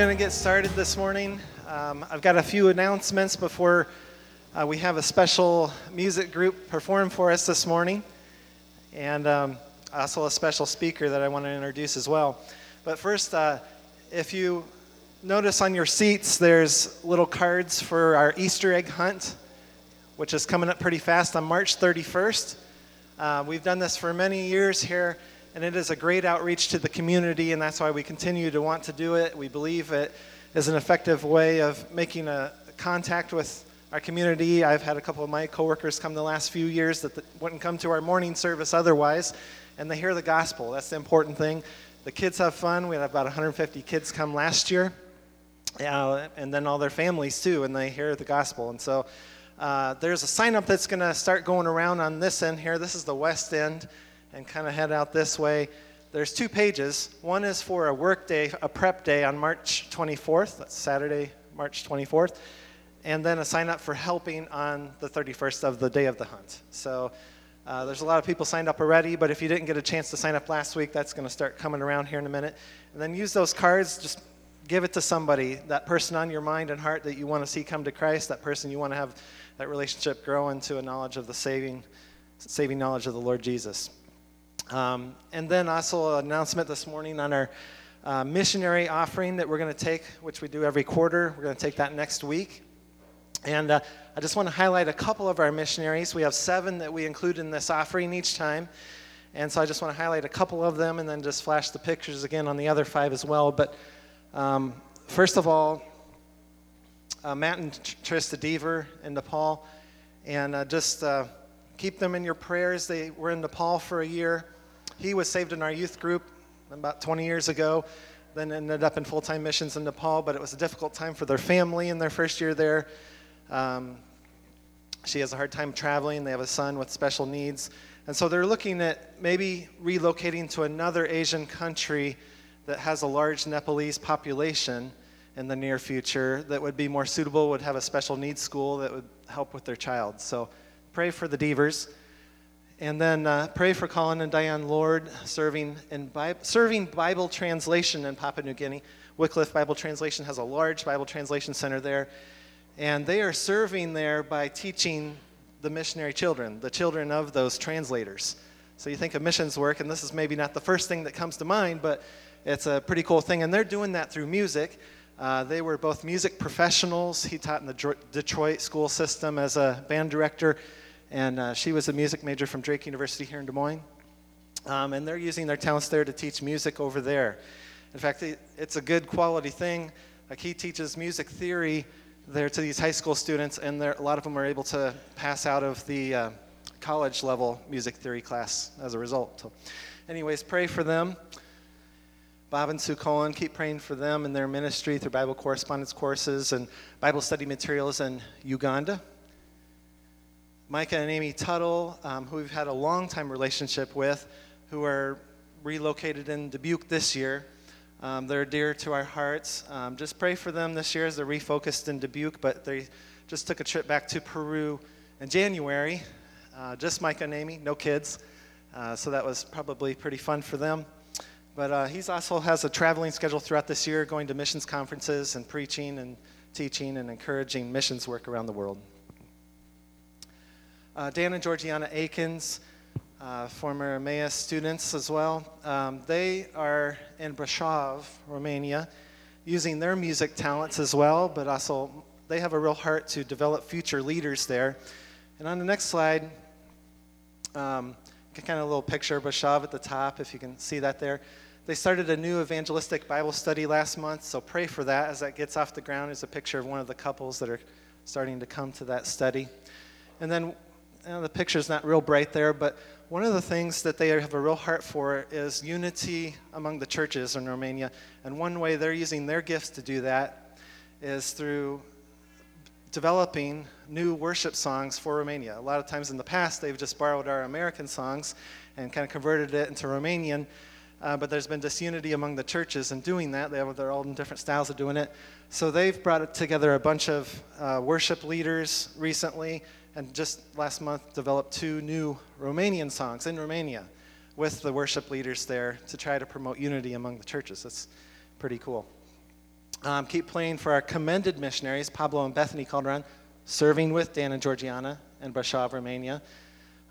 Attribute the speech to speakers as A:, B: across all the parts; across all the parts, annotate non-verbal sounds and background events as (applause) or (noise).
A: Going to get started this morning. Um, I've got a few announcements before uh, we have a special music group perform for us this morning, and um, also a special speaker that I want to introduce as well. But first, uh, if you notice on your seats, there's little cards for our Easter egg hunt, which is coming up pretty fast on March 31st. Uh, we've done this for many years here and it is a great outreach to the community, and that's why we continue to want to do it. We believe it is an effective way of making a contact with our community. I've had a couple of my coworkers come the last few years that wouldn't come to our morning service otherwise, and they hear the gospel. That's the important thing. The kids have fun. We had about 150 kids come last year, uh, and then all their families too, and they hear the gospel. And so uh, there's a sign up that's going to start going around on this end here. This is the west end and kind of head out this way. There's two pages. One is for a work day, a prep day on March 24th. That's Saturday, March 24th. And then a sign up for helping on the 31st of the day of the hunt. So uh, there's a lot of people signed up already, but if you didn't get a chance to sign up last week, that's going to start coming around here in a minute. And then use those cards, just give it to somebody, that person on your mind and heart that you want to see come to Christ, that person you want to have that relationship grow into a knowledge of the saving, saving knowledge of the Lord Jesus. Um, and then also an announcement this morning on our uh, missionary offering that we're going to take, which we do every quarter. We're going to take that next week. And uh, I just want to highlight a couple of our missionaries. We have seven that we include in this offering each time. And so I just want to highlight a couple of them and then just flash the pictures again on the other five as well. But um, first of all, uh, Matt and Trista Deaver in Nepal. And uh, just uh, keep them in your prayers. They were in Nepal for a year. He was saved in our youth group about 20 years ago, then ended up in full time missions in Nepal, but it was a difficult time for their family in their first year there. Um, she has a hard time traveling. They have a son with special needs. And so they're looking at maybe relocating to another Asian country that has a large Nepalese population in the near future that would be more suitable, would have a special needs school that would help with their child. So pray for the Devers. And then uh, pray for Colin and Diane Lord serving, in Bi- serving Bible translation in Papua New Guinea. Wycliffe Bible Translation has a large Bible translation center there. And they are serving there by teaching the missionary children, the children of those translators. So you think of missions work, and this is maybe not the first thing that comes to mind, but it's a pretty cool thing. And they're doing that through music. Uh, they were both music professionals. He taught in the Detroit school system as a band director and uh, she was a music major from Drake University here in Des Moines. Um, and they're using their talents there to teach music over there. In fact, it's a good quality thing. Like he teaches music theory there to these high school students, and a lot of them are able to pass out of the uh, college level music theory class as a result. So, anyways, pray for them. Bob and Sue Cohen, keep praying for them and their ministry through Bible correspondence courses and Bible study materials in Uganda. Micah and Amy Tuttle, um, who we've had a long time relationship with, who are relocated in Dubuque this year. Um, they're dear to our hearts. Um, just pray for them this year as they're refocused in Dubuque, but they just took a trip back to Peru in January. Uh, just Micah and Amy, no kids. Uh, so that was probably pretty fun for them. But uh, he also has a traveling schedule throughout this year, going to missions conferences and preaching and teaching and encouraging missions work around the world. Uh, Dan and Georgiana Akins, uh, former Emmaus students as well, um, they are in Brașov, Romania, using their music talents as well, but also they have a real heart to develop future leaders there. And on the next slide, um, kind of a little picture of Brașov at the top, if you can see that there. They started a new evangelistic Bible study last month, so pray for that as that gets off the ground. Is a picture of one of the couples that are starting to come to that study. And then you know, the picture's not real bright there, but one of the things that they have a real heart for is unity among the churches in Romania. And one way they're using their gifts to do that is through developing new worship songs for Romania. A lot of times in the past, they've just borrowed our American songs and kind of converted it into Romanian. Uh, but there's been disunity among the churches in doing that. They have their own different styles of doing it. So they've brought together a bunch of uh, worship leaders recently and just last month developed two new Romanian songs in Romania with the worship leaders there to try to promote unity among the churches. That's pretty cool. Um, keep playing for our commended missionaries, Pablo and Bethany Calderon, serving with Dan and Georgiana in Brașov, Romania.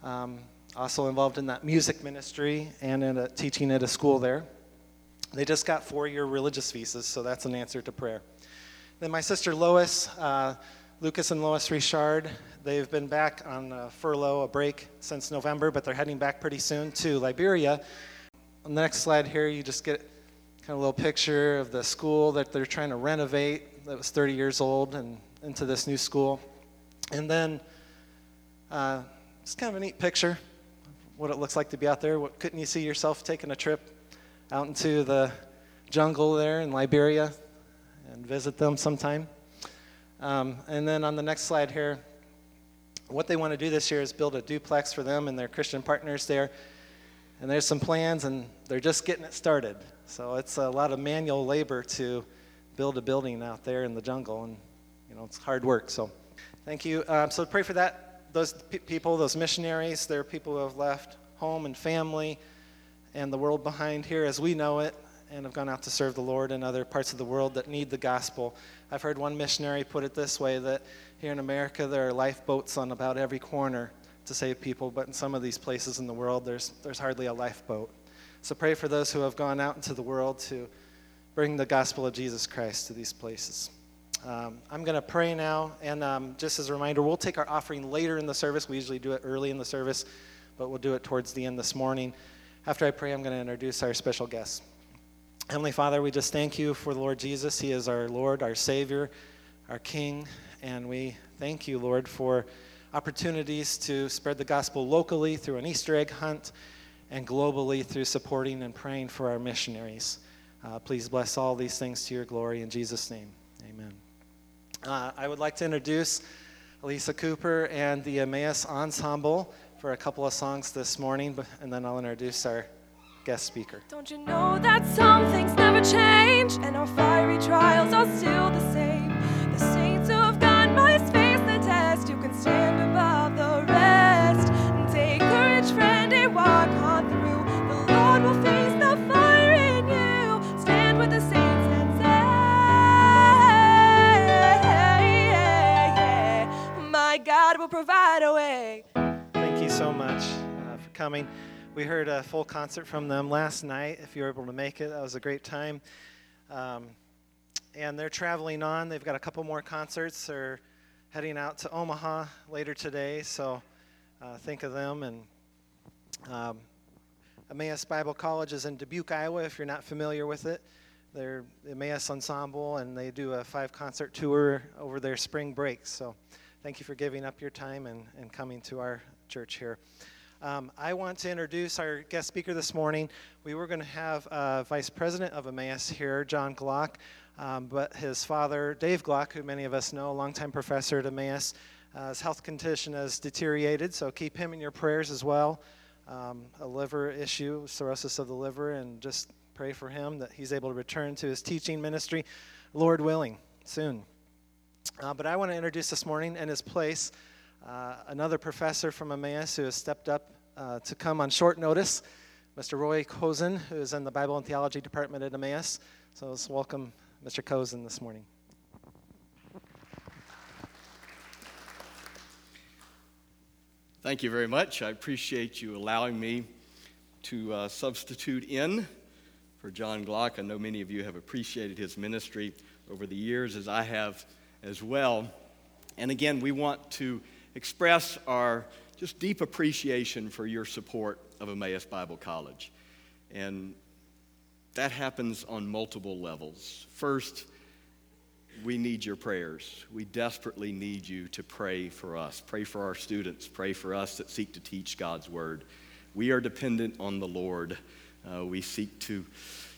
A: Um, also involved in that music ministry and a, teaching at a school there. They just got four year religious visas, so that's an answer to prayer. Then my sister Lois, uh, Lucas and Lois Richard, they've been back on a furlough, a break since November, but they're heading back pretty soon to Liberia. On the next slide here, you just get kind of a little picture of the school that they're trying to renovate that was 30 years old and into this new school. And then uh, it's kind of a neat picture what it looks like to be out there. What, couldn't you see yourself taking a trip out into the jungle there in Liberia and visit them sometime? Um, and then on the next slide here, what they want to do this year is build a duplex for them and their Christian partners there. And there's some plans, and they're just getting it started. So it's a lot of manual labor to build a building out there in the jungle, and you know it's hard work. So thank you. Um, so pray for that. Those pe- people, those missionaries, they're people who have left home and family and the world behind here as we know it, and have gone out to serve the Lord in other parts of the world that need the gospel. I've heard one missionary put it this way that here in America there are lifeboats on about every corner to save people, but in some of these places in the world there's, there's hardly a lifeboat. So pray for those who have gone out into the world to bring the gospel of Jesus Christ to these places. Um, I'm going to pray now, and um, just as a reminder, we'll take our offering later in the service. We usually do it early in the service, but we'll do it towards the end this morning. After I pray, I'm going to introduce our special guest. Heavenly Father, we just thank you for the Lord Jesus. He is our Lord, our Savior, our King, and we thank you, Lord, for opportunities to spread the gospel locally through an Easter egg hunt and globally through supporting and praying for our missionaries. Uh, please bless all these things to your glory in Jesus' name. Amen. Uh, I would like to introduce Lisa Cooper and the Emmaus Ensemble for a couple of songs this morning, and then I'll introduce our guest speaker.
B: Don't you know that some things never change and our fiery trials are still the same? The saints have gone must face the test. You can stand above the rest and take courage, friend, and walk on through. The Lord will face the fire in you. Stand with the saints and say, My God will provide a way.
A: Thank you so much uh, for coming. We heard a full concert from them last night. If you were able to make it, that was a great time. Um, and they're traveling on. They've got a couple more concerts. They're heading out to Omaha later today, so uh, think of them. And um, Emmaus Bible College is in Dubuque, Iowa, if you're not familiar with it. They're the Emmaus Ensemble, and they do a five concert tour over their spring break. So thank you for giving up your time and, and coming to our church here. Um, I want to introduce our guest speaker this morning. We were going to have uh, Vice President of Emmaus here, John Glock, um, but his father, Dave Glock, who many of us know, a longtime professor at Emmaus, uh, his health condition has deteriorated, so keep him in your prayers as well. Um, a liver issue, cirrhosis of the liver, and just pray for him that he's able to return to his teaching ministry, Lord willing, soon. Uh, but I want to introduce this morning in his place uh, another professor from Emmaus who has stepped up uh, to come on short notice, Mr. Roy Cozen, who is in the Bible and Theology Department at Emmaus. So let's welcome Mr. Cozen this morning.
C: Thank you very much. I appreciate you allowing me to uh, substitute in for John Glock. I know many of you have appreciated his ministry over the years, as I have as well. And again, we want to express our just deep appreciation for your support of Emmaus Bible College. And that happens on multiple levels. First, we need your prayers. We desperately need you to pray for us. Pray for our students. Pray for us that seek to teach God's word. We are dependent on the Lord. Uh, we seek to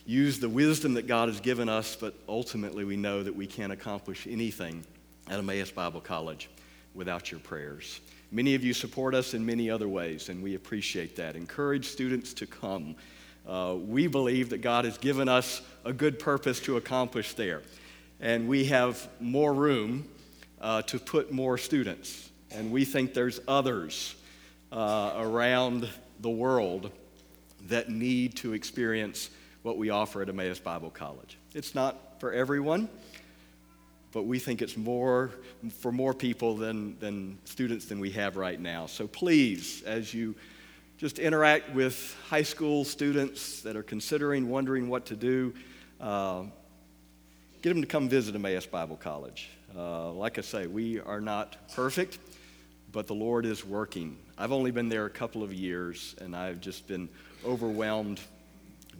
C: use the wisdom that God has given us, but ultimately we know that we can't accomplish anything at Emmaus Bible College without your prayers. Many of you support us in many other ways, and we appreciate that. Encourage students to come. Uh, we believe that God has given us a good purpose to accomplish there, and we have more room uh, to put more students. And we think there's others uh, around the world that need to experience what we offer at Emmaus Bible College. It's not for everyone, but we think it's more for more people than, than students than we have right now. So please, as you just interact with high school students that are considering, wondering what to do, uh, get them to come visit Emmaus Bible College. Uh, like I say, we are not perfect, but the Lord is working. I've only been there a couple of years, and I've just been overwhelmed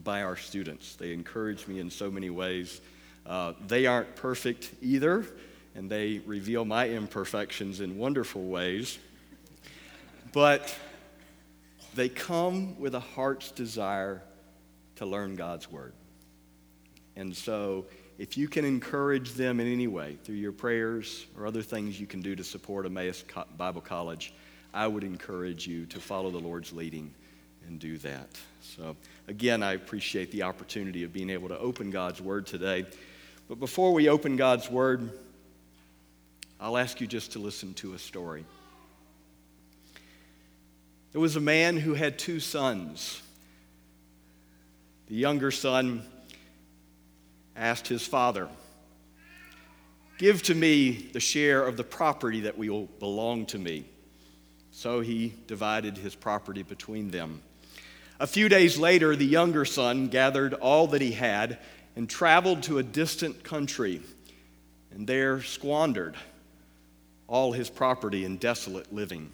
C: by our students. They encourage me in so many ways. Uh, they aren't perfect either, and they reveal my imperfections in wonderful ways. But they come with a heart's desire to learn God's Word. And so, if you can encourage them in any way through your prayers or other things you can do to support Emmaus Bible College, I would encourage you to follow the Lord's leading and do that. So, again, I appreciate the opportunity of being able to open God's Word today. But before we open God's Word, I'll ask you just to listen to a story. There was a man who had two sons. The younger son asked his father, Give to me the share of the property that will belong to me. So he divided his property between them. A few days later, the younger son gathered all that he had and traveled to a distant country, and there squandered all his property in desolate living.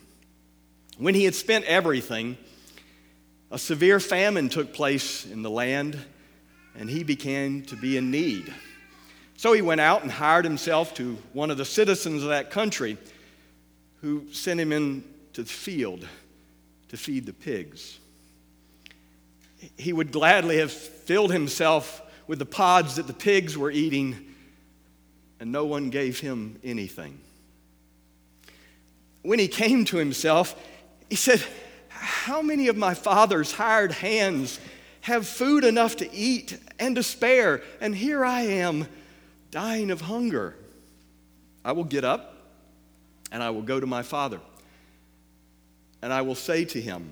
C: When he had spent everything, a severe famine took place in the land, and he began to be in need. So he went out and hired himself to one of the citizens of that country who sent him into the field to feed the pigs. He would gladly have filled himself with the pods that the pigs were eating, and no one gave him anything. When he came to himself, he said, How many of my father's hired hands have food enough to eat and to spare? And here I am, dying of hunger. I will get up and I will go to my father. And I will say to him,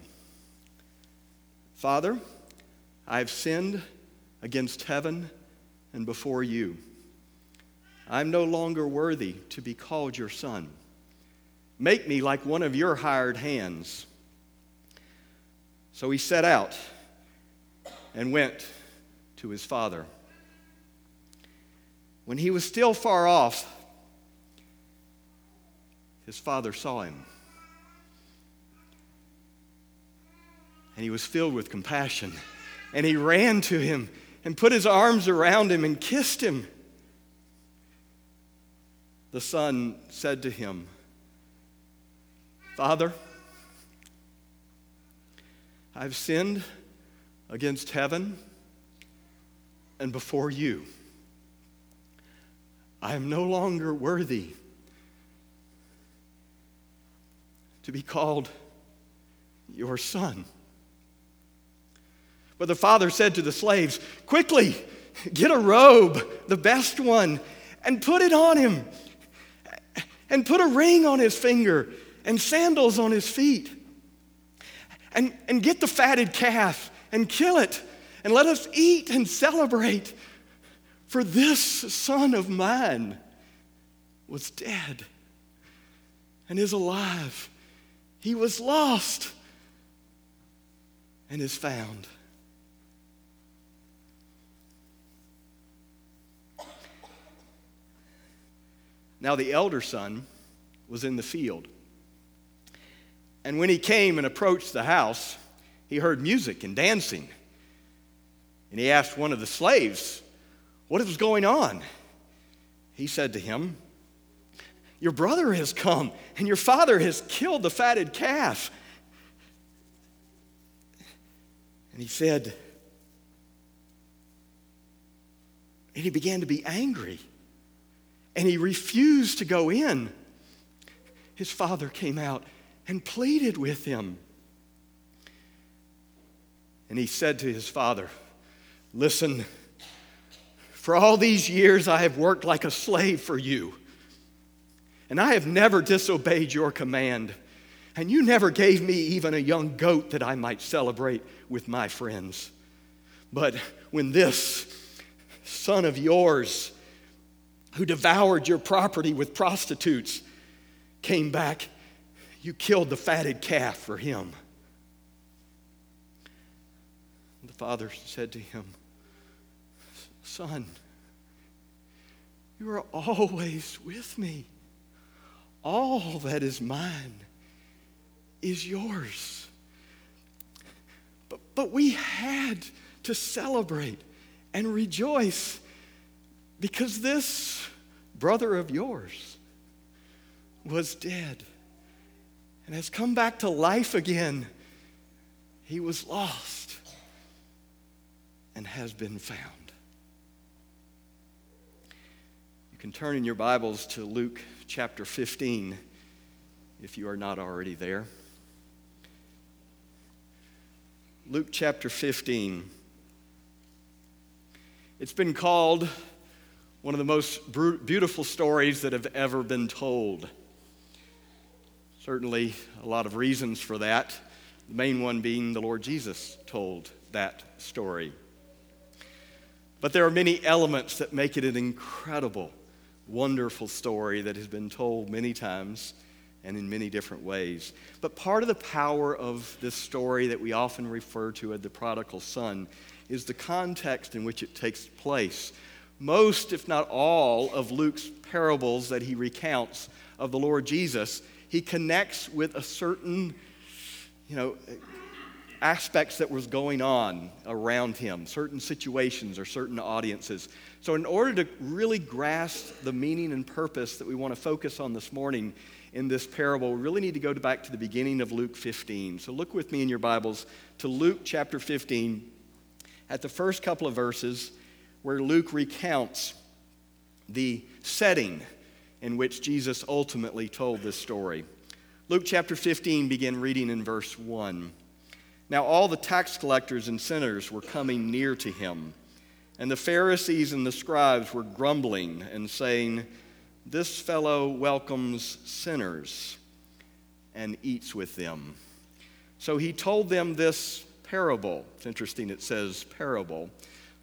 C: Father, I have sinned against heaven and before you. I'm no longer worthy to be called your son. Make me like one of your hired hands. So he set out and went to his father. When he was still far off, his father saw him. And he was filled with compassion. And he ran to him and put his arms around him and kissed him. The son said to him, Father, I've sinned against heaven and before you. I am no longer worthy to be called your son. But the father said to the slaves, Quickly, get a robe, the best one, and put it on him, and put a ring on his finger and sandals on his feet. And, and get the fatted calf and kill it, and let us eat and celebrate. For this son of mine was dead and is alive. He was lost and is found. Now, the elder son was in the field. And when he came and approached the house, he heard music and dancing. And he asked one of the slaves, What is going on? He said to him, Your brother has come, and your father has killed the fatted calf. And he said, and he began to be angry, and he refused to go in. His father came out and pleaded with him. And he said to his father, Listen, for all these years I have worked like a slave for you, and I have never disobeyed your command. And you never gave me even a young goat that I might celebrate with my friends. But when this son of yours, who devoured your property with prostitutes, came back, you killed the fatted calf for him. The father said to him, Son, you are always with me. All that is mine is yours. But, but we had to celebrate and rejoice because this brother of yours was dead and has come back to life again. He was lost and has been found. You can turn in your Bibles to Luke chapter 15 if you are not already there. Luke chapter 15. It's been called one of the most beautiful stories that have ever been told. Certainly, a lot of reasons for that. The main one being the Lord Jesus told that story. But there are many elements that make it an incredible, wonderful story that has been told many times and in many different ways. But part of the power of this story that we often refer to as the prodigal son is the context in which it takes place. Most, if not all, of Luke's parables that he recounts of the Lord Jesus, he connects with a certain, you know, aspects that was going on around him, certain situations or certain audiences. So, in order to really grasp the meaning and purpose that we want to focus on this morning in this parable, we really need to go back to the beginning of Luke 15. So, look with me in your Bibles to Luke chapter 15 at the first couple of verses where Luke recounts the setting in which Jesus ultimately told this story. Luke chapter 15, begin reading in verse 1. Now, all the tax collectors and sinners were coming near to him, and the Pharisees and the scribes were grumbling and saying, This fellow welcomes sinners and eats with them. So he told them this parable. It's interesting it says parable,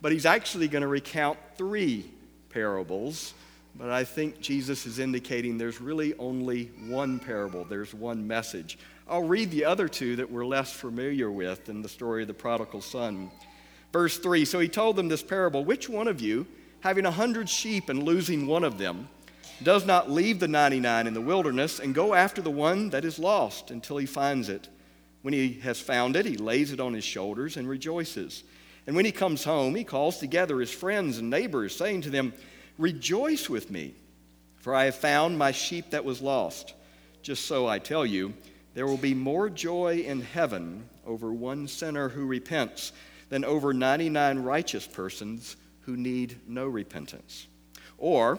C: but he's actually going to recount three parables. But I think Jesus is indicating there's really only one parable, there's one message. I'll read the other two that we're less familiar with in the story of the prodigal son. Verse 3 So he told them this parable Which one of you, having a hundred sheep and losing one of them, does not leave the 99 in the wilderness and go after the one that is lost until he finds it? When he has found it, he lays it on his shoulders and rejoices. And when he comes home, he calls together his friends and neighbors, saying to them, Rejoice with me, for I have found my sheep that was lost. Just so I tell you, there will be more joy in heaven over one sinner who repents than over 99 righteous persons who need no repentance. Or,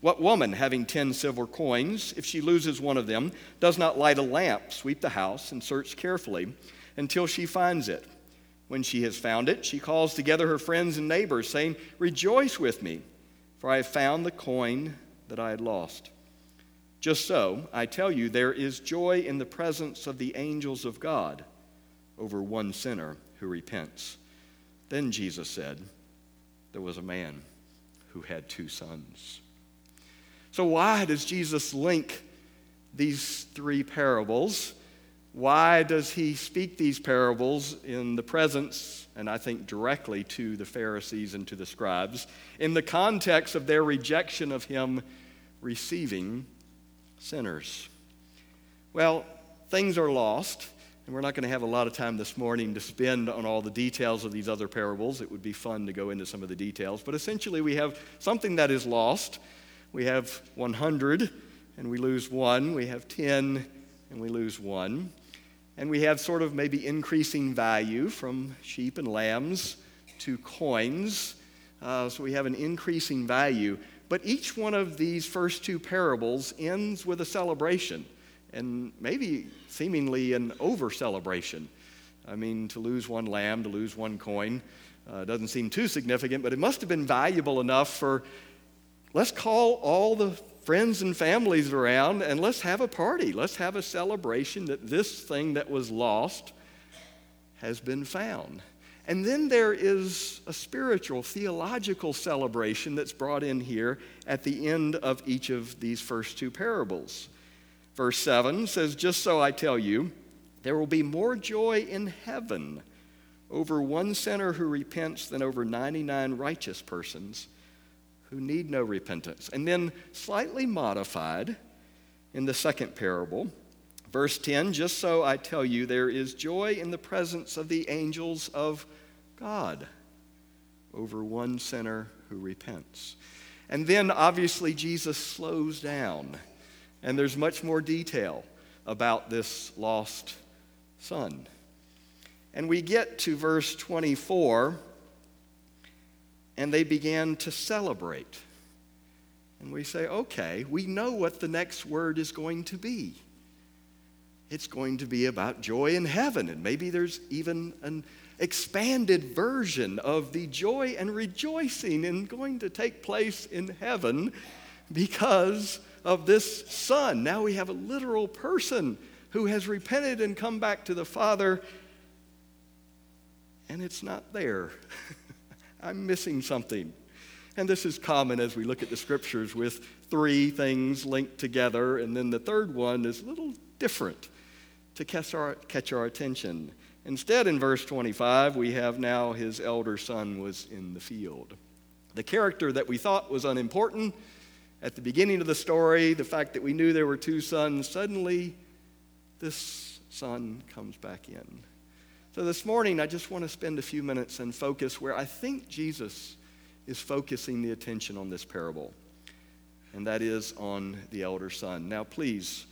C: what woman, having ten silver coins, if she loses one of them, does not light a lamp, sweep the house, and search carefully until she finds it? When she has found it, she calls together her friends and neighbors, saying, Rejoice with me, for I have found the coin that I had lost. Just so, I tell you, there is joy in the presence of the angels of God over one sinner who repents. Then Jesus said, There was a man who had two sons. So, why does Jesus link these three parables? Why does he speak these parables in the presence, and I think directly to the Pharisees and to the scribes, in the context of their rejection of him receiving sinners? Well, things are lost, and we're not going to have a lot of time this morning to spend on all the details of these other parables. It would be fun to go into some of the details, but essentially, we have something that is lost we have 100 and we lose one. We have 10 and we lose one. And we have sort of maybe increasing value from sheep and lambs to coins. Uh, so we have an increasing value. But each one of these first two parables ends with a celebration, and maybe seemingly an over celebration. I mean, to lose one lamb, to lose one coin, uh, doesn't seem too significant, but it must have been valuable enough for let's call all the friends and families around and let's have a party. Let's have a celebration that this thing that was lost has been found. And then there is a spiritual, theological celebration that's brought in here at the end of each of these first two parables. Verse 7 says, Just so I tell you, there will be more joy in heaven over one sinner who repents than over 99 righteous persons who need no repentance. And then, slightly modified in the second parable, verse 10 just so I tell you, there is joy in the presence of the angels of God over one sinner who repents. And then, obviously, Jesus slows down, and there's much more detail about this lost son. And we get to verse 24, and they began to celebrate. And we say, okay, we know what the next word is going to be. It's going to be about joy in heaven, and maybe there's even an expanded version of the joy and rejoicing in going to take place in heaven because of this son. Now we have a literal person who has repented and come back to the Father, and it's not there. (laughs) I'm missing something. And this is common as we look at the scriptures with three things linked together, and then the third one is a little different to catch our, catch our attention. Instead, in verse 25, we have now his elder son was in the field. The character that we thought was unimportant at the beginning of the story, the fact that we knew there were two sons, suddenly this son comes back in. So this morning, I just want to spend a few minutes and focus where I think Jesus is focusing the attention on this parable, and that is on the elder son. Now, please,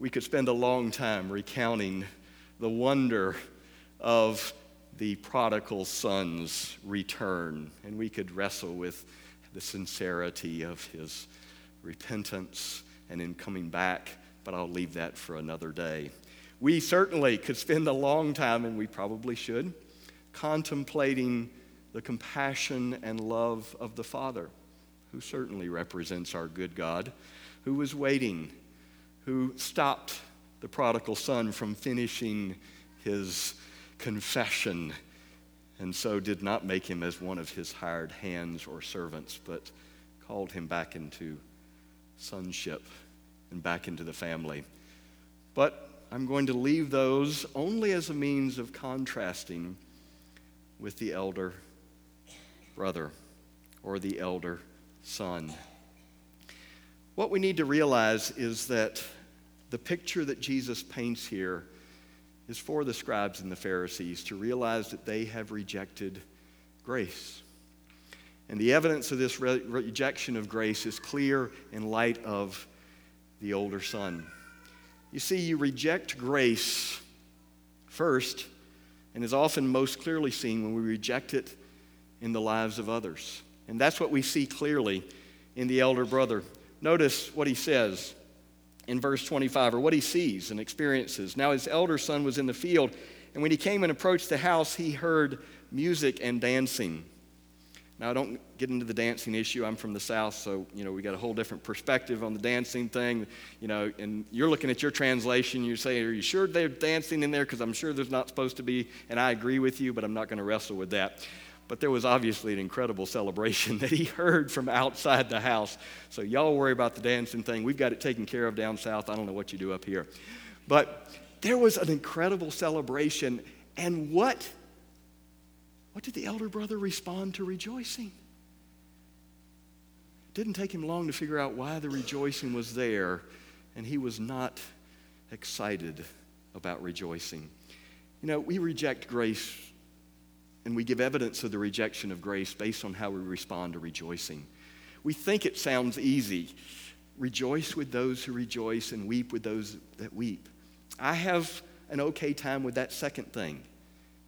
C: we could spend a long time recounting the wonder of the prodigal son's return, and we could wrestle with the sincerity of his repentance and in coming back but I'll leave that for another day. We certainly could spend a long time, and we probably should, contemplating the compassion and love of the Father, who certainly represents our good God, who was waiting, who stopped the prodigal son from finishing his confession, and so did not make him as one of his hired hands or servants, but called him back into sonship and back into the family. But I'm going to leave those only as a means of contrasting with the elder brother or the elder son. What we need to realize is that the picture that Jesus paints here is for the scribes and the Pharisees to realize that they have rejected grace. And the evidence of this re- rejection of grace is clear in light of the older son. You see, you reject grace first, and is often most clearly seen when we reject it in the lives of others. And that's what we see clearly in the elder brother. Notice what he says in verse 25, or what he sees and experiences. Now, his elder son was in the field, and when he came and approached the house, he heard music and dancing. Now, I don't get into the dancing issue. I'm from the South, so, you know, we got a whole different perspective on the dancing thing. You know, and you're looking at your translation, you say, Are you sure they're dancing in there? Because I'm sure there's not supposed to be. And I agree with you, but I'm not going to wrestle with that. But there was obviously an incredible (laughs) celebration that he heard from outside the house. So, y'all worry about the dancing thing. We've got it taken care of down south. I don't know what you do up here. But there was an incredible celebration. And what what did the elder brother respond to rejoicing? It didn't take him long to figure out why the rejoicing was there, and he was not excited about rejoicing. You know, we reject grace and we give evidence of the rejection of grace based on how we respond to rejoicing. We think it sounds easy. Rejoice with those who rejoice and weep with those that weep. I have an okay time with that second thing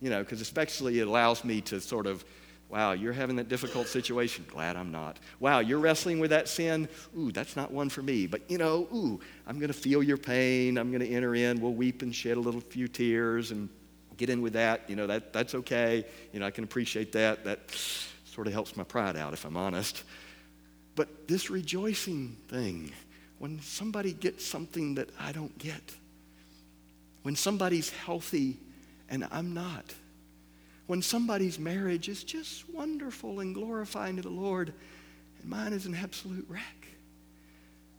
C: you know, because especially it allows me to sort of, wow, you're having that difficult situation. Glad I'm not. Wow, you're wrestling with that sin. Ooh, that's not one for me. But, you know, ooh, I'm going to feel your pain. I'm going to enter in. We'll weep and shed a little few tears and get in with that. You know, that, that's okay. You know, I can appreciate that. That sort of helps my pride out, if I'm honest. But this rejoicing thing, when somebody gets something that I don't get, when somebody's healthy and I'm not. when somebody's marriage is just wonderful and glorifying to the Lord, and mine is an absolute wreck.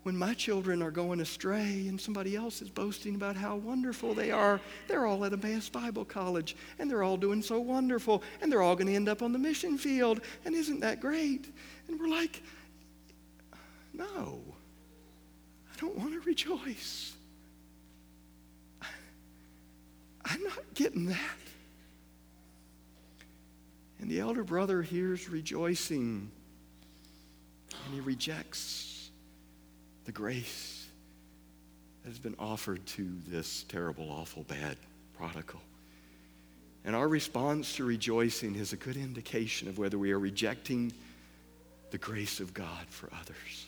C: When my children are going astray and somebody else is boasting about how wonderful they are, they're all at Emmaus Bible College and they're all doing so wonderful and they're all going to end up on the mission field. And isn't that great? And we're like, no, I don't want to rejoice. I'm not getting that. And the elder brother hears rejoicing and he rejects the grace that has been offered to this terrible, awful, bad prodigal. And our response to rejoicing is a good indication of whether we are rejecting the grace of God for others.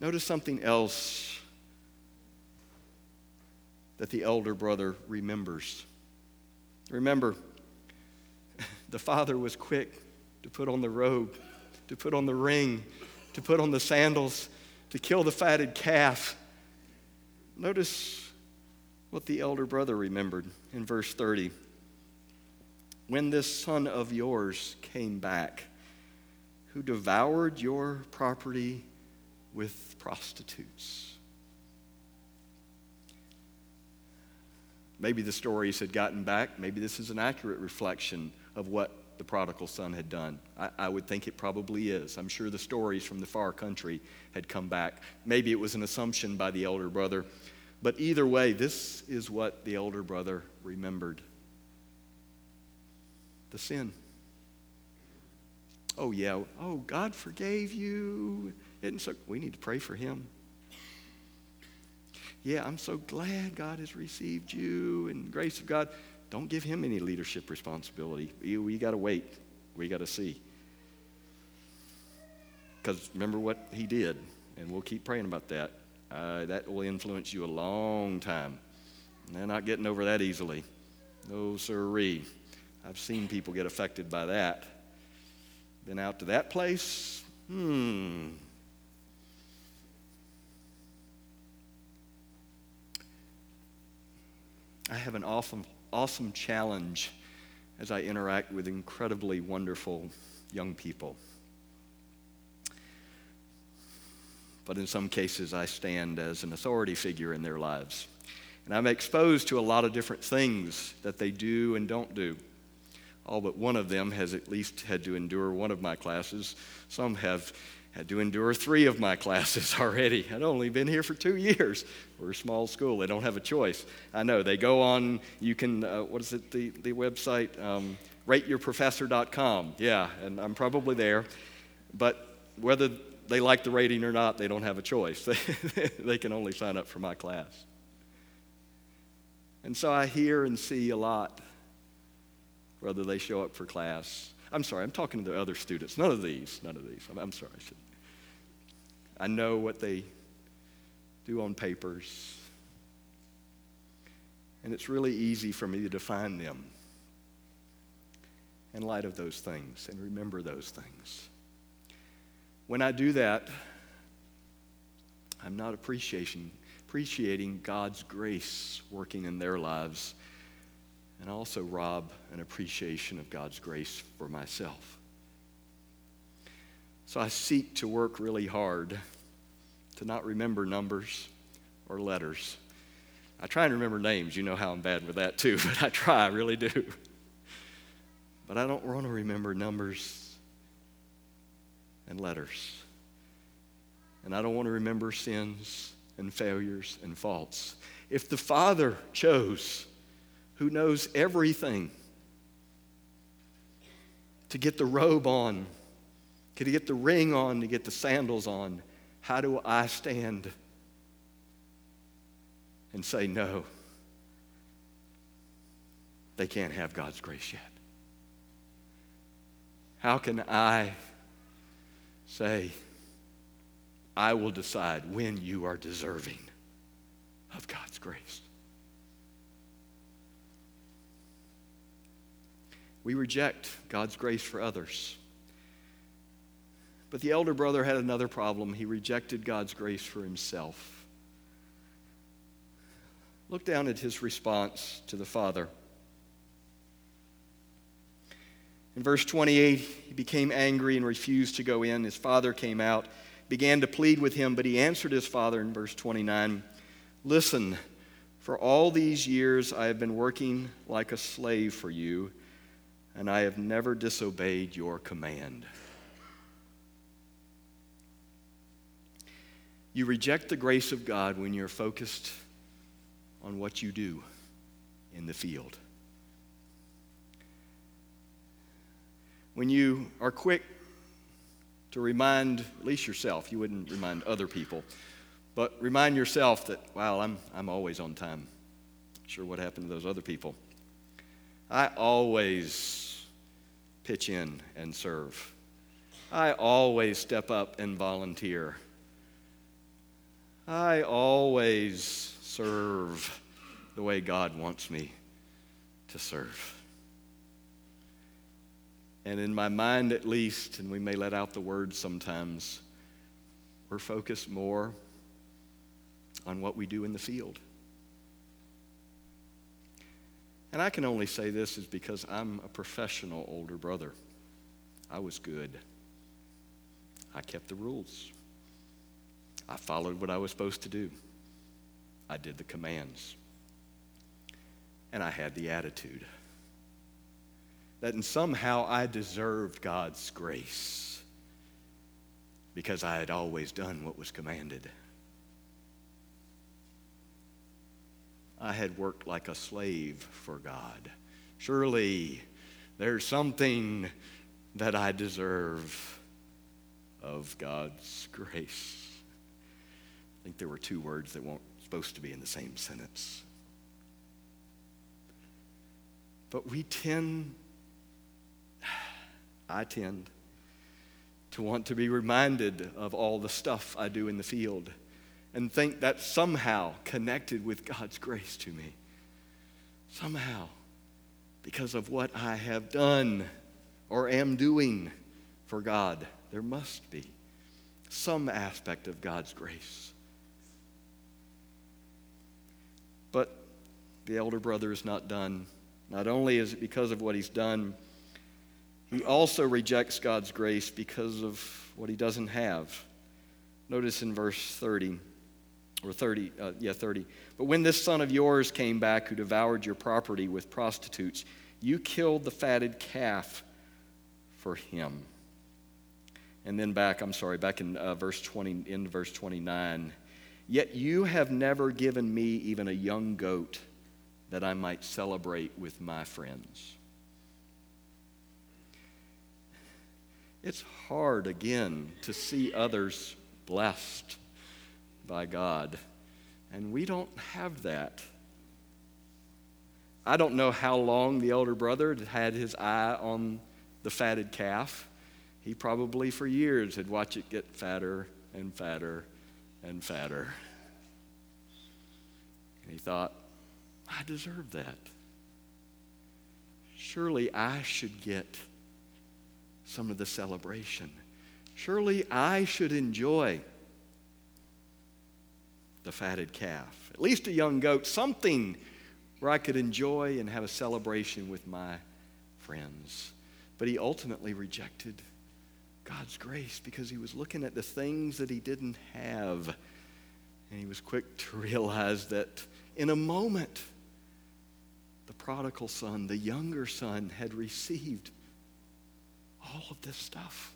C: Notice something else that the elder brother remembers. Remember, (laughs) the father was quick to put on the robe, to put on the ring, to put on the sandals, to kill the fatted calf. Notice what the elder brother remembered in verse 30. When this son of yours came back, who devoured your property with prostitutes. Maybe the stories had gotten back. Maybe this is an accurate reflection of what the prodigal son had done. I, I, would think it probably is. I'm sure the stories from the far country had come back. Maybe it was an assumption by the elder brother. But either way, this is what the elder brother remembered the sin. Oh, yeah. Oh, God forgave you. Isn't so? We need to pray for him yeah, I'm so glad God has received you and grace of God. Don't give him any leadership responsibility. We got to wait. We got to see. Because remember what he did, and we'll keep praying about that. Uh, that will influence you a long time. And they're not getting over that easily. No, sirree. I've seen people get affected by that. Been out to that place? Hmm. I have an awesome, awesome challenge as I interact with incredibly wonderful young people. But in some cases, I stand as an authority figure in their lives. And I'm exposed to a lot of different things that they do and don't do. All but one of them has at least had to endure one of my classes. Some have had to endure three of my classes (laughs) already. I'd only been here for two years. We're a small school. They don't have a choice. I know. They go on, you can, uh, what is it, the, the website? Um, rateyourprofessor.com. Yeah, and I'm probably there. But whether they like the rating or not, they don't have a choice. (laughs) they can only sign up for my class. And so I hear and see a lot, whether they show up for class I'm sorry, I'm talking to the other students. None of these, none of these. I'm, I'm sorry. I, I know what they do on papers. And it's really easy for me to define them in light of those things and remember those things. When I do that, I'm not appreciating, appreciating God's grace working in their lives and also rob an appreciation of God's grace for myself. So I seek to work really hard to not remember numbers or letters. I try and remember names. You know how I'm bad with that too, (laughs) but I try, I really do. But I don't want to remember numbers and letters. And I don't want to remember sins and failures and faults. If the Father chose who knows everything, to get the robe on, to get the ring on, to get the sandals on, how do I stand and say, no, they can't have God's grace yet? How can I say, I will decide when you are deserving of God's grace? We reject God's grace for others. But the elder brother had another problem. He rejected God's grace for himself. Look down at his response to the father. In verse 28, he became angry and refused to go in. His father came out, began to plead with him, but he answered his father in verse 29 Listen, for all these years I have been working like a slave for you, and I have never disobeyed your command. You reject the grace of God when you're focused on what you do in the field. When you are quick to remind, at least yourself, you wouldn't remind other people, but remind yourself that, wow, I'm, I'm always on time. Sure, what happened to those other people? I always pitch in and serve. I always step up and volunteer. I always serve the way God wants me to serve. And in my mind, at least, and we may let out the words sometimes, we're focused more on what we do in the field. And I can only say this is because I'm a professional older brother. I was good. I kept the rules. I followed what I was supposed to do. I did the commands. And I had the attitude that somehow I deserved God's grace because I had always done what was commanded. I had worked like a slave for God. Surely there's something that I deserve of God's grace. I think there were two words that weren't supposed to be in the same sentence. But we tend, (sighs) I tend, to want to be reminded of all the stuff I do in the field and think that's somehow connected with God's grace to me. Somehow, because of what I have done or am doing for God, there must be some aspect of God's grace. But the elder brother is not done. Not only is it because of what he's done, he also rejects God's grace because of what he doesn't have. Notice in verse 30, or 30, uh, yeah, 30. But when this son of yours came back who devoured your property with prostitutes, you killed the fatted calf for him. And then back, I'm sorry, back in uh, verse 20, in verse 29. Yet you have never given me even a young goat that I might celebrate with my friends. It's hard, again, to see others blessed by God, and we don't have that. I don't know how long the elder brother had his eye on the fatted calf. He probably for years had watched it get fatter and fatter and fatter. And he thought, I deserve that. Surely I should get some of the celebration. Surely I should enjoy the fatted calf, at least a young goat, something where I could enjoy and have a celebration with my friends. But he ultimately rejected God's grace because he was looking at the things that he didn't have. And he was quick to (laughs) realize that in a moment, the prodigal son, the younger son, had received all of this stuff,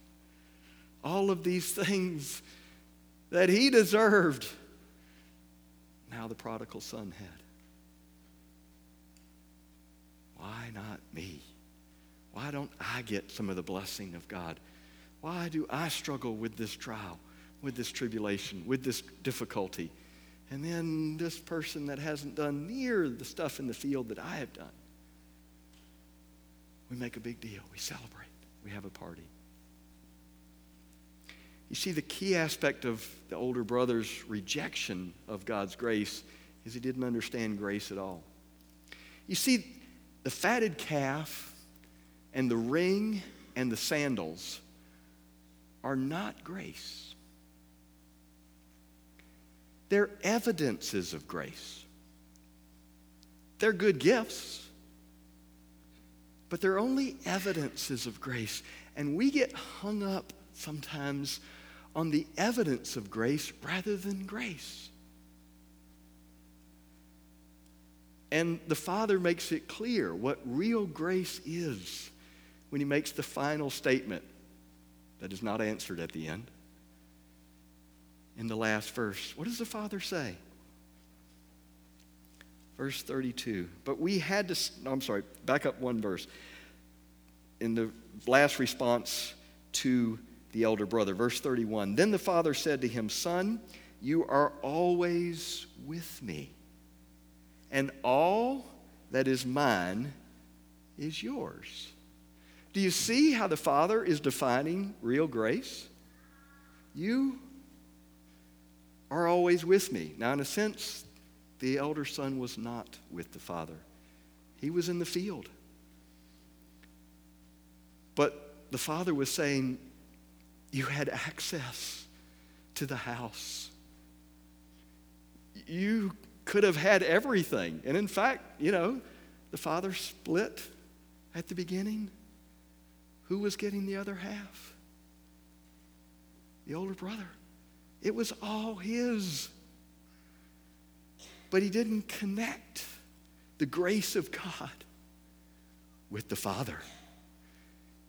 C: all of these things that he deserved. Now the prodigal son had. Why not me? Why don't I get some of the blessing of God? Why do I struggle with this trial, with this tribulation, with this difficulty? And then this person that hasn't done near the stuff in the field that I have done. We make a big deal. We celebrate. We have a party. You see, the key aspect of the older brother's rejection of God's grace is he didn't understand grace at all. You see, the fatted calf and the ring and the sandals are not grace. They're evidences of grace. They're good gifts. but they're only evidences of grace. And we get hung up sometimes on the evidence of grace rather than grace. And the Father makes it clear what real grace is when he makes the final statement that is not answered at the end. In the last verse, what does the Father say? Verse 32. But we had to, no, I'm sorry, back up one verse. In the last response to the elder brother, verse 31. Then the father said to him, Son, you are always with me, and all that is mine is yours. Do you see how the Father is defining real grace? You are always with me. Now, in a sense, the elder son was not with the father, he was in the field. But the father was saying, You had access to the house. You could have had everything. And in fact, you know, the father split at the beginning. Who was getting the other half? The older brother. It was all his. But he didn't connect the grace of God with the Father.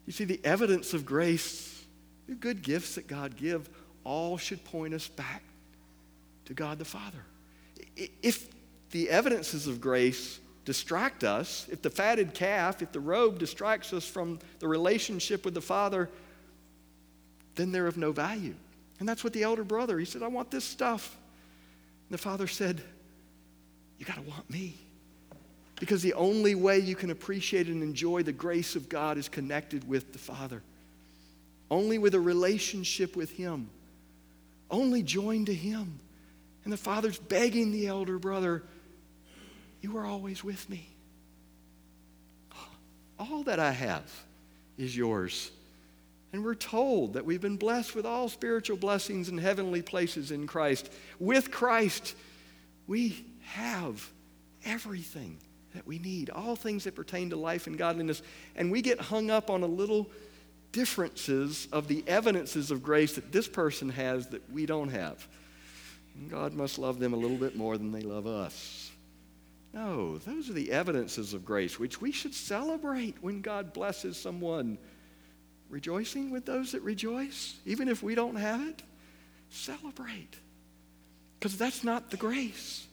C: You see, the evidence of grace, the good gifts that God give, all should point us back to God the Father. If the evidences of grace distract us, if the fatted calf, if the robe distracts us from the relationship with the Father, then they're of no value. And that's what the elder brother, he said, I want this stuff. And the father said, You got to want me. Because the only way you can appreciate and enjoy the grace of God is connected with the Father. Only with a relationship with Him. Only joined to Him. And the Father's begging the elder brother, you are always with me. All that I have is yours. And we're told that we've been blessed with all spiritual blessings in heavenly places in Christ. With Christ, we have everything that we need, all things that pertain to life and godliness. And we get hung up on a little differences of the evidences of grace that this person has that we don't have. And God must love them a little bit more than they love us. No, those are the evidences of grace, which we should celebrate when God blesses someone. Rejoicing with those that rejoice, even if we don't have it, celebrate. Because that's not the grace.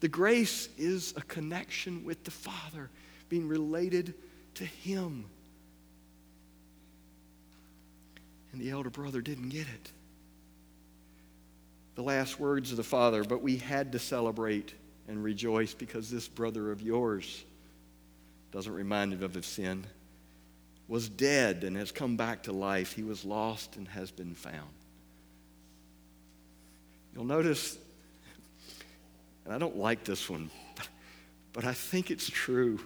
C: The grace is a connection with the Father, being related to Him. And the elder brother didn't get it. The last words of the Father, but we had to celebrate and rejoice because this brother of yours doesn't remind him of his sin, was dead and has come back to life. He was lost and has been found. You'll notice, and I don't like this one, but I think it's true.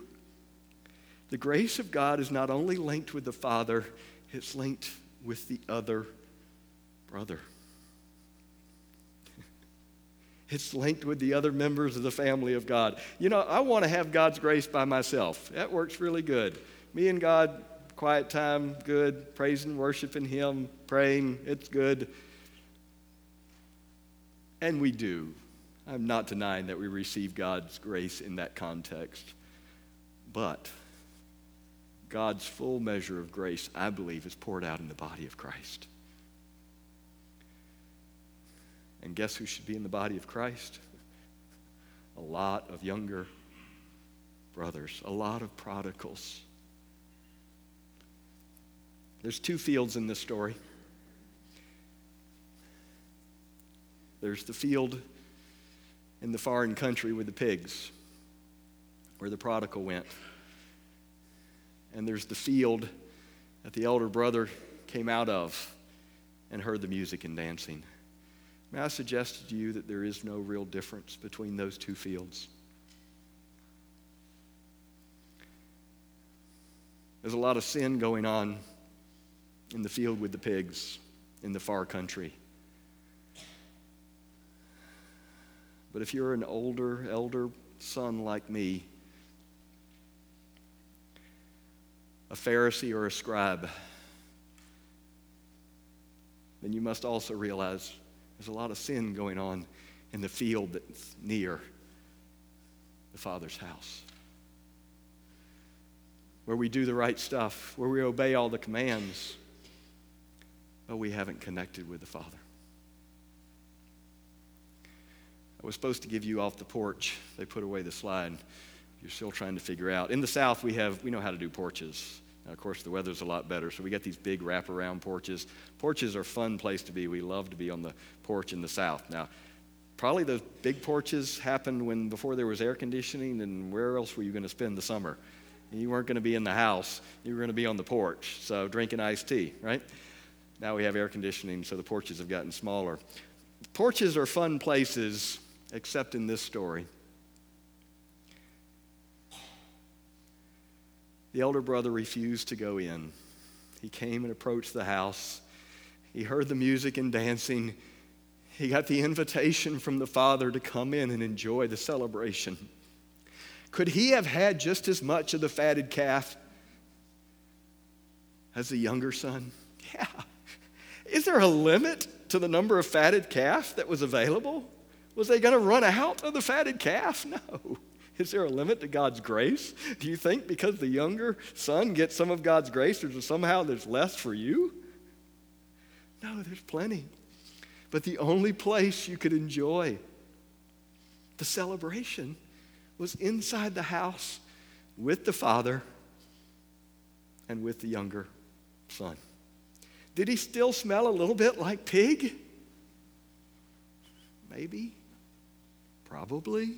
C: The grace of God is not only linked with the Father, it's linked with the other brother. (laughs) It's linked with the other members of the family of God. You know, I want to have God's grace by myself. That works really good. Me and God, quiet time, good. Praising, worshiping Him, praying, it's good. And we do. I'm not denying that we receive God's grace in that context. But God's full measure of grace, I believe, is poured out in the body of Christ. And guess who should be in the body of Christ? A lot of younger brothers, a lot of prodigals. There's two fields in this story. There's the field in the foreign country with the pigs, where the prodigal went. And there's the field that the elder brother came out of and heard the music and dancing. May I suggest to you that there is no real difference between those two fields? There's a lot of sin going on in the field with the pigs in the far country. But if you're an older, elder son like me, a Pharisee or a scribe, then you must also realize there's a lot of sin going on in the field that's near the Father's house. Where we do the right stuff, where we obey all the commands, but we haven't connected with the Father. I was supposed to give you off the porch. They put away the slide. You're still trying to figure out. In the South, we have we know how to do porches. Now, of course, the weather's a lot better, so we got these big wraparound porches. Porches are a fun place to be. We love to be on the porch in the South. Now, probably those big porches happened when before there was air conditioning, and where else were you going to spend the summer? You weren't going to be in the house. You were going to be on the porch, so drinking iced tea, right? Now we have air conditioning, so the porches have gotten smaller. Porches are fun places except in this story. The elder brother refused to go in. He came and approached the house. He heard the music and dancing. He got the invitation from the father to come in and enjoy the celebration. Could he have had just as much of the fatted calf as the younger son? (laughs) Yeah. Is there a limit to the number of fatted calf that was available? Was they going to run out of the fatted calf? (laughs) No. Is there a limit to God's grace? Do you think because the younger son gets some of God's grace, there's somehow there's less for you? No, there's plenty. But the only place you could enjoy the celebration was inside the house with the father and with the younger son. Did he still smell a little bit like pig? Maybe. Probably.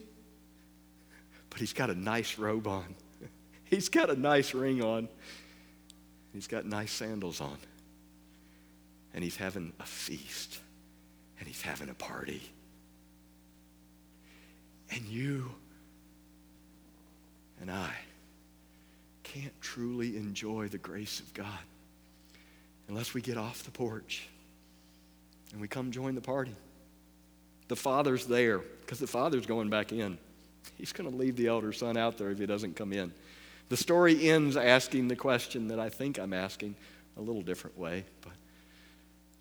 C: But he's got a nice robe on. (laughs) He's got a nice ring on. He's got nice sandals on. And he's having a feast. And he's having a party. And you and I can't truly enjoy the grace of God unless we get off the porch and we come join the party. The father's there because the father's going back in. He's going to leave the elder son out there if he doesn't come in. The story ends asking the question that I think I'm asking a little different way, but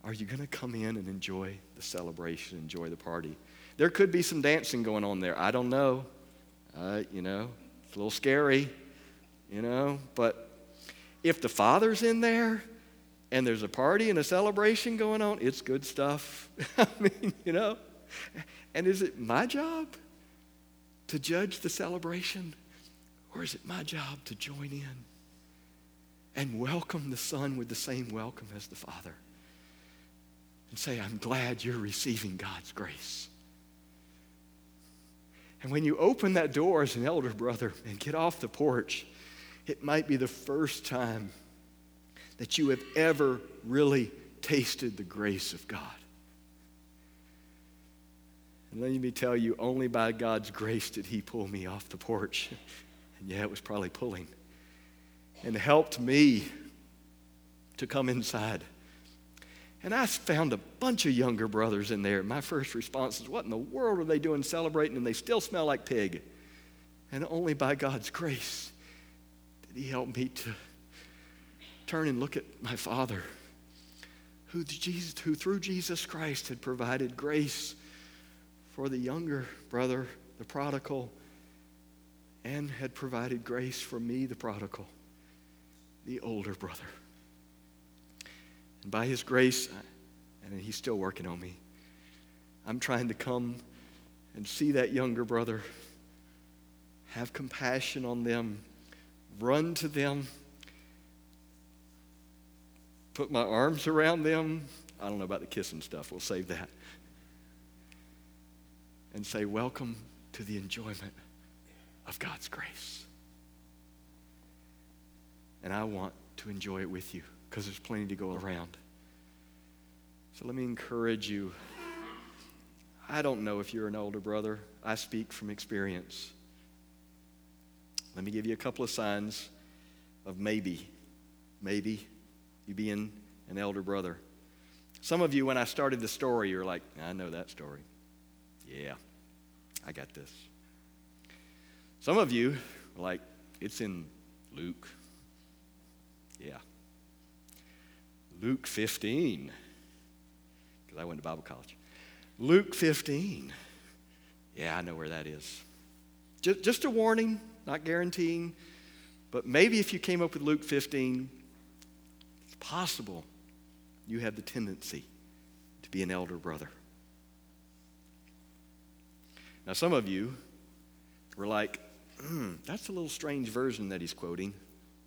C: are you going to come in and enjoy the celebration, enjoy the party? There could be some dancing going on there. I don't know. Uh, you know, it's a little scary, you know, but if the father's in there and there's a party and a celebration going on, it's good stuff. (laughs) I mean, you know. And is it my job to judge the celebration? Or is it my job to join in and welcome the Son with the same welcome as the Father? And say, I'm glad you're receiving God's grace. And when you open that door as an elder brother and get off the porch, it might be the first time that you have ever really tasted the grace of God. And let me tell you, only by God's grace did He pull me off the porch. And yeah, it was probably pulling. And helped me to come inside. And I found a bunch of younger brothers in there. My first response is, What in the world are they doing celebrating? And they still smell like pig. And only by God's grace did He help me to turn and look at my Father, who, Jesus, who through Jesus Christ had provided grace for the younger brother, the prodigal, and had provided grace for me, the prodigal, the older brother. And by his grace, and he's still working on me, I'm trying to come and see that younger brother, have compassion on them, run to them, put my arms around them. I don't know about the kissing stuff, we'll save that and say, Welcome to the enjoyment of God's grace. And I want to enjoy it with you because there's plenty to go around. So let me encourage you. I don't know if you're an older brother, I speak from experience. Let me give you a couple of signs of maybe, maybe you being an elder brother. Some of you, when I started the story, you're like, I know that story. Yeah, I got this. Some of you, are like, it's in Luke. Yeah. Luke 15, because I went to Bible college. Luke 15. Yeah, I know where that is. Just, just a warning, not guaranteeing, but maybe if you came up with Luke 15, it's possible you have the tendency to be an elder brother. Now, some of you were like, mm, that's a little strange version that he's quoting.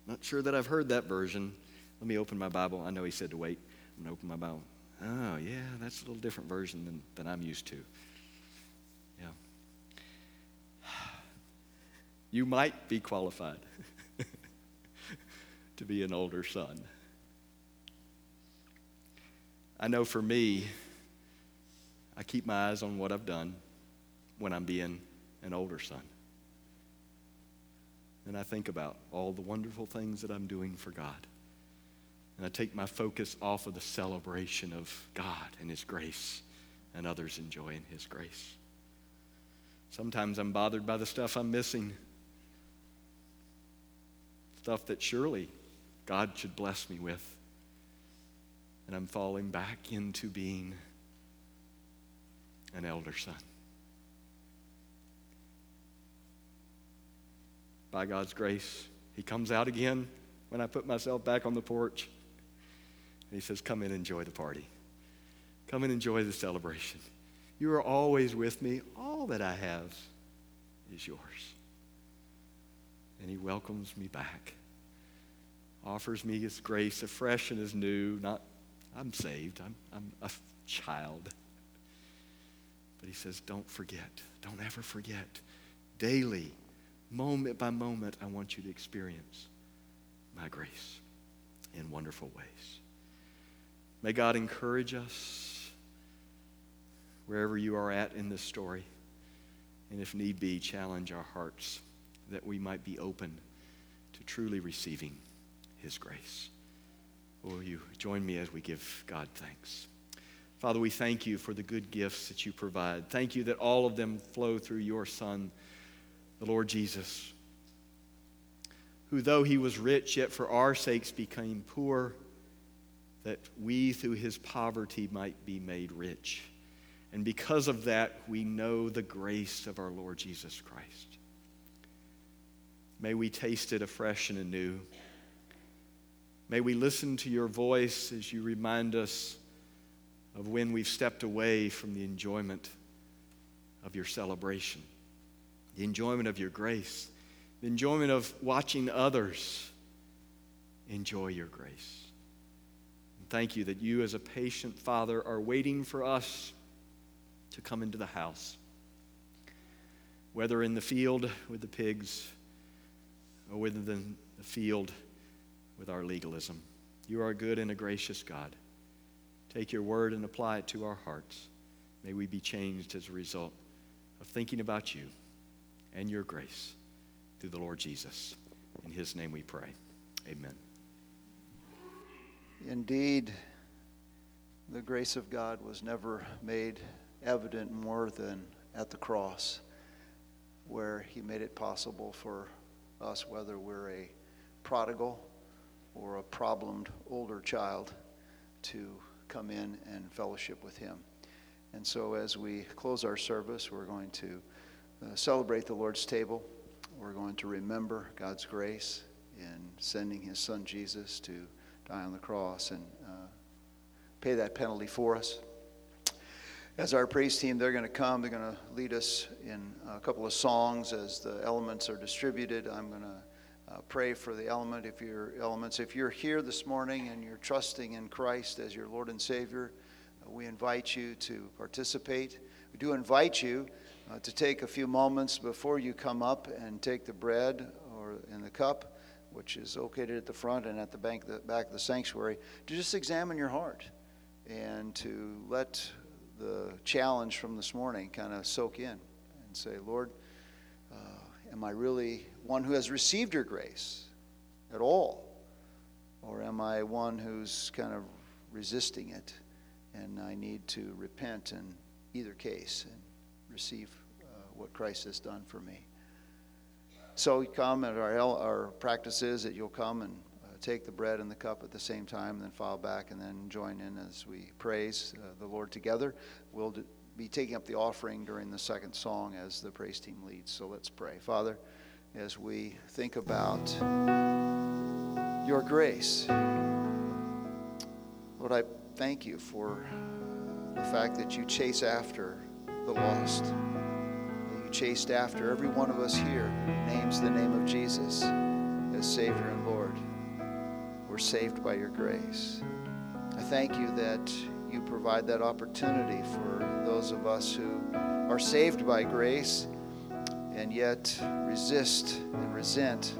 C: Not sure that I've heard that version. Let me open my Bible. I know he said to wait. I'm going to open my Bible. Oh, yeah, that's a little different version than, than I'm used to. Yeah. (sighs) You might be qualified (laughs) to be an older son. I know for me, I keep my eyes on what I've done when I'm being an older son. And I think about all the wonderful things that I'm doing for God. And I take my focus off of the celebration of God and His grace and others enjoying His grace. Sometimes I'm bothered by the stuff I'm missing. Stuff that surely God should bless me with. And I'm falling back into being an elder son. By God's grace, He comes out again when I put myself back on the porch. And He says, Come and enjoy the party. Come and enjoy the celebration. You are always with me. All that I have is yours. And He welcomes me back, offers me His grace afresh and as new. Not, I'm saved, I'm, I'm a child. But He says, Don't forget, don't ever forget. Daily, moment by moment, I want you to experience my grace in wonderful ways. May God encourage us wherever you are at in this story. And if need be, challenge our hearts that we might be open to truly receiving His grace. Will you join me as we give God thanks? Father, we thank you for the good gifts that you provide. Thank you that all of them flow through your Son, the Lord Jesus, who, though he was rich, yet for our sakes became poor, that we through his poverty might be made rich. And because of that, we know the grace of our Lord Jesus Christ. May we taste it afresh and anew. May we listen to your voice as you remind us of when we've stepped away from the enjoyment of your celebration, the enjoyment of your grace, the enjoyment of watching others enjoy your grace. And thank you that you, as a patient father, are waiting for us to come into the house, whether in the field with the pigs or within the field with our legalism. You are a good and a gracious God. Take your word and apply it to our hearts. May we be changed as a result of thinking about you and your grace through the Lord Jesus. In his name we pray. Amen.
D: Indeed, the grace of God was never made evident more than at the cross, where He made it possible for us, whether we're a prodigal or a problemed older child, to come in and fellowship with Him. And so, as we close our service, we're going to uh, celebrate the Lord's table. We're going to remember God's grace in sending His Son Jesus to die on the cross and uh, pay that penalty for us. As our praise team, they're going to come. They're going to lead us in a couple of songs as the elements are distributed. I'm going to uh, pray for the element if you're elements. If you're here this morning and you're trusting in Christ as your Lord and Savior, uh, we invite you to participate. We do invite you uh, to take a few moments before you come up and take the bread or in the cup, which is located at the front and at the back, the back of the sanctuary, to just examine your heart and to let the challenge from this morning kind of soak in and say, Lord, am I really one who has received your grace at all? Or am I one who's kind of resisting it and I need to repent in either case and receive uh, what Christ has done for me? So you come, at our, our practice is that you'll come and uh, take the bread and the cup at the same time, and then file back and then join in as we praise uh, the Lord together. We'll do, be taking up the offering during the second song as the praise team leads. So let's pray. Father, as we think about your grace, Lord, I thank you for the fact that you chase after the lost. You chased after every one of us here who names the name of Jesus as Savior and Lord. We're saved by your grace. I thank you that you provide that opportunity for those of us who are saved by grace and yet resist and resent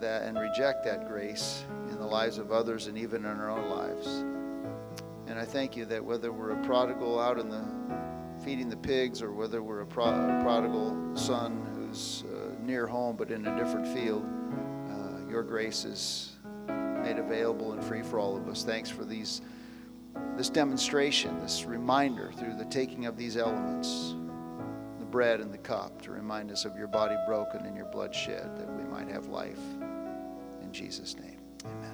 D: that and reject that grace in the lives of others and even in our own lives. And I thank you that whether we're a prodigal out in the feeding the pigs or whether we're a, pro- a prodigal son who's uh, near home but in a different field, uh, your grace is made available and free for all of us. Thanks for these this demonstration, this reminder through the taking of these elements, the bread and the cup, to remind us of your body broken and your blood shed that we might have life. In Jesus' name, amen.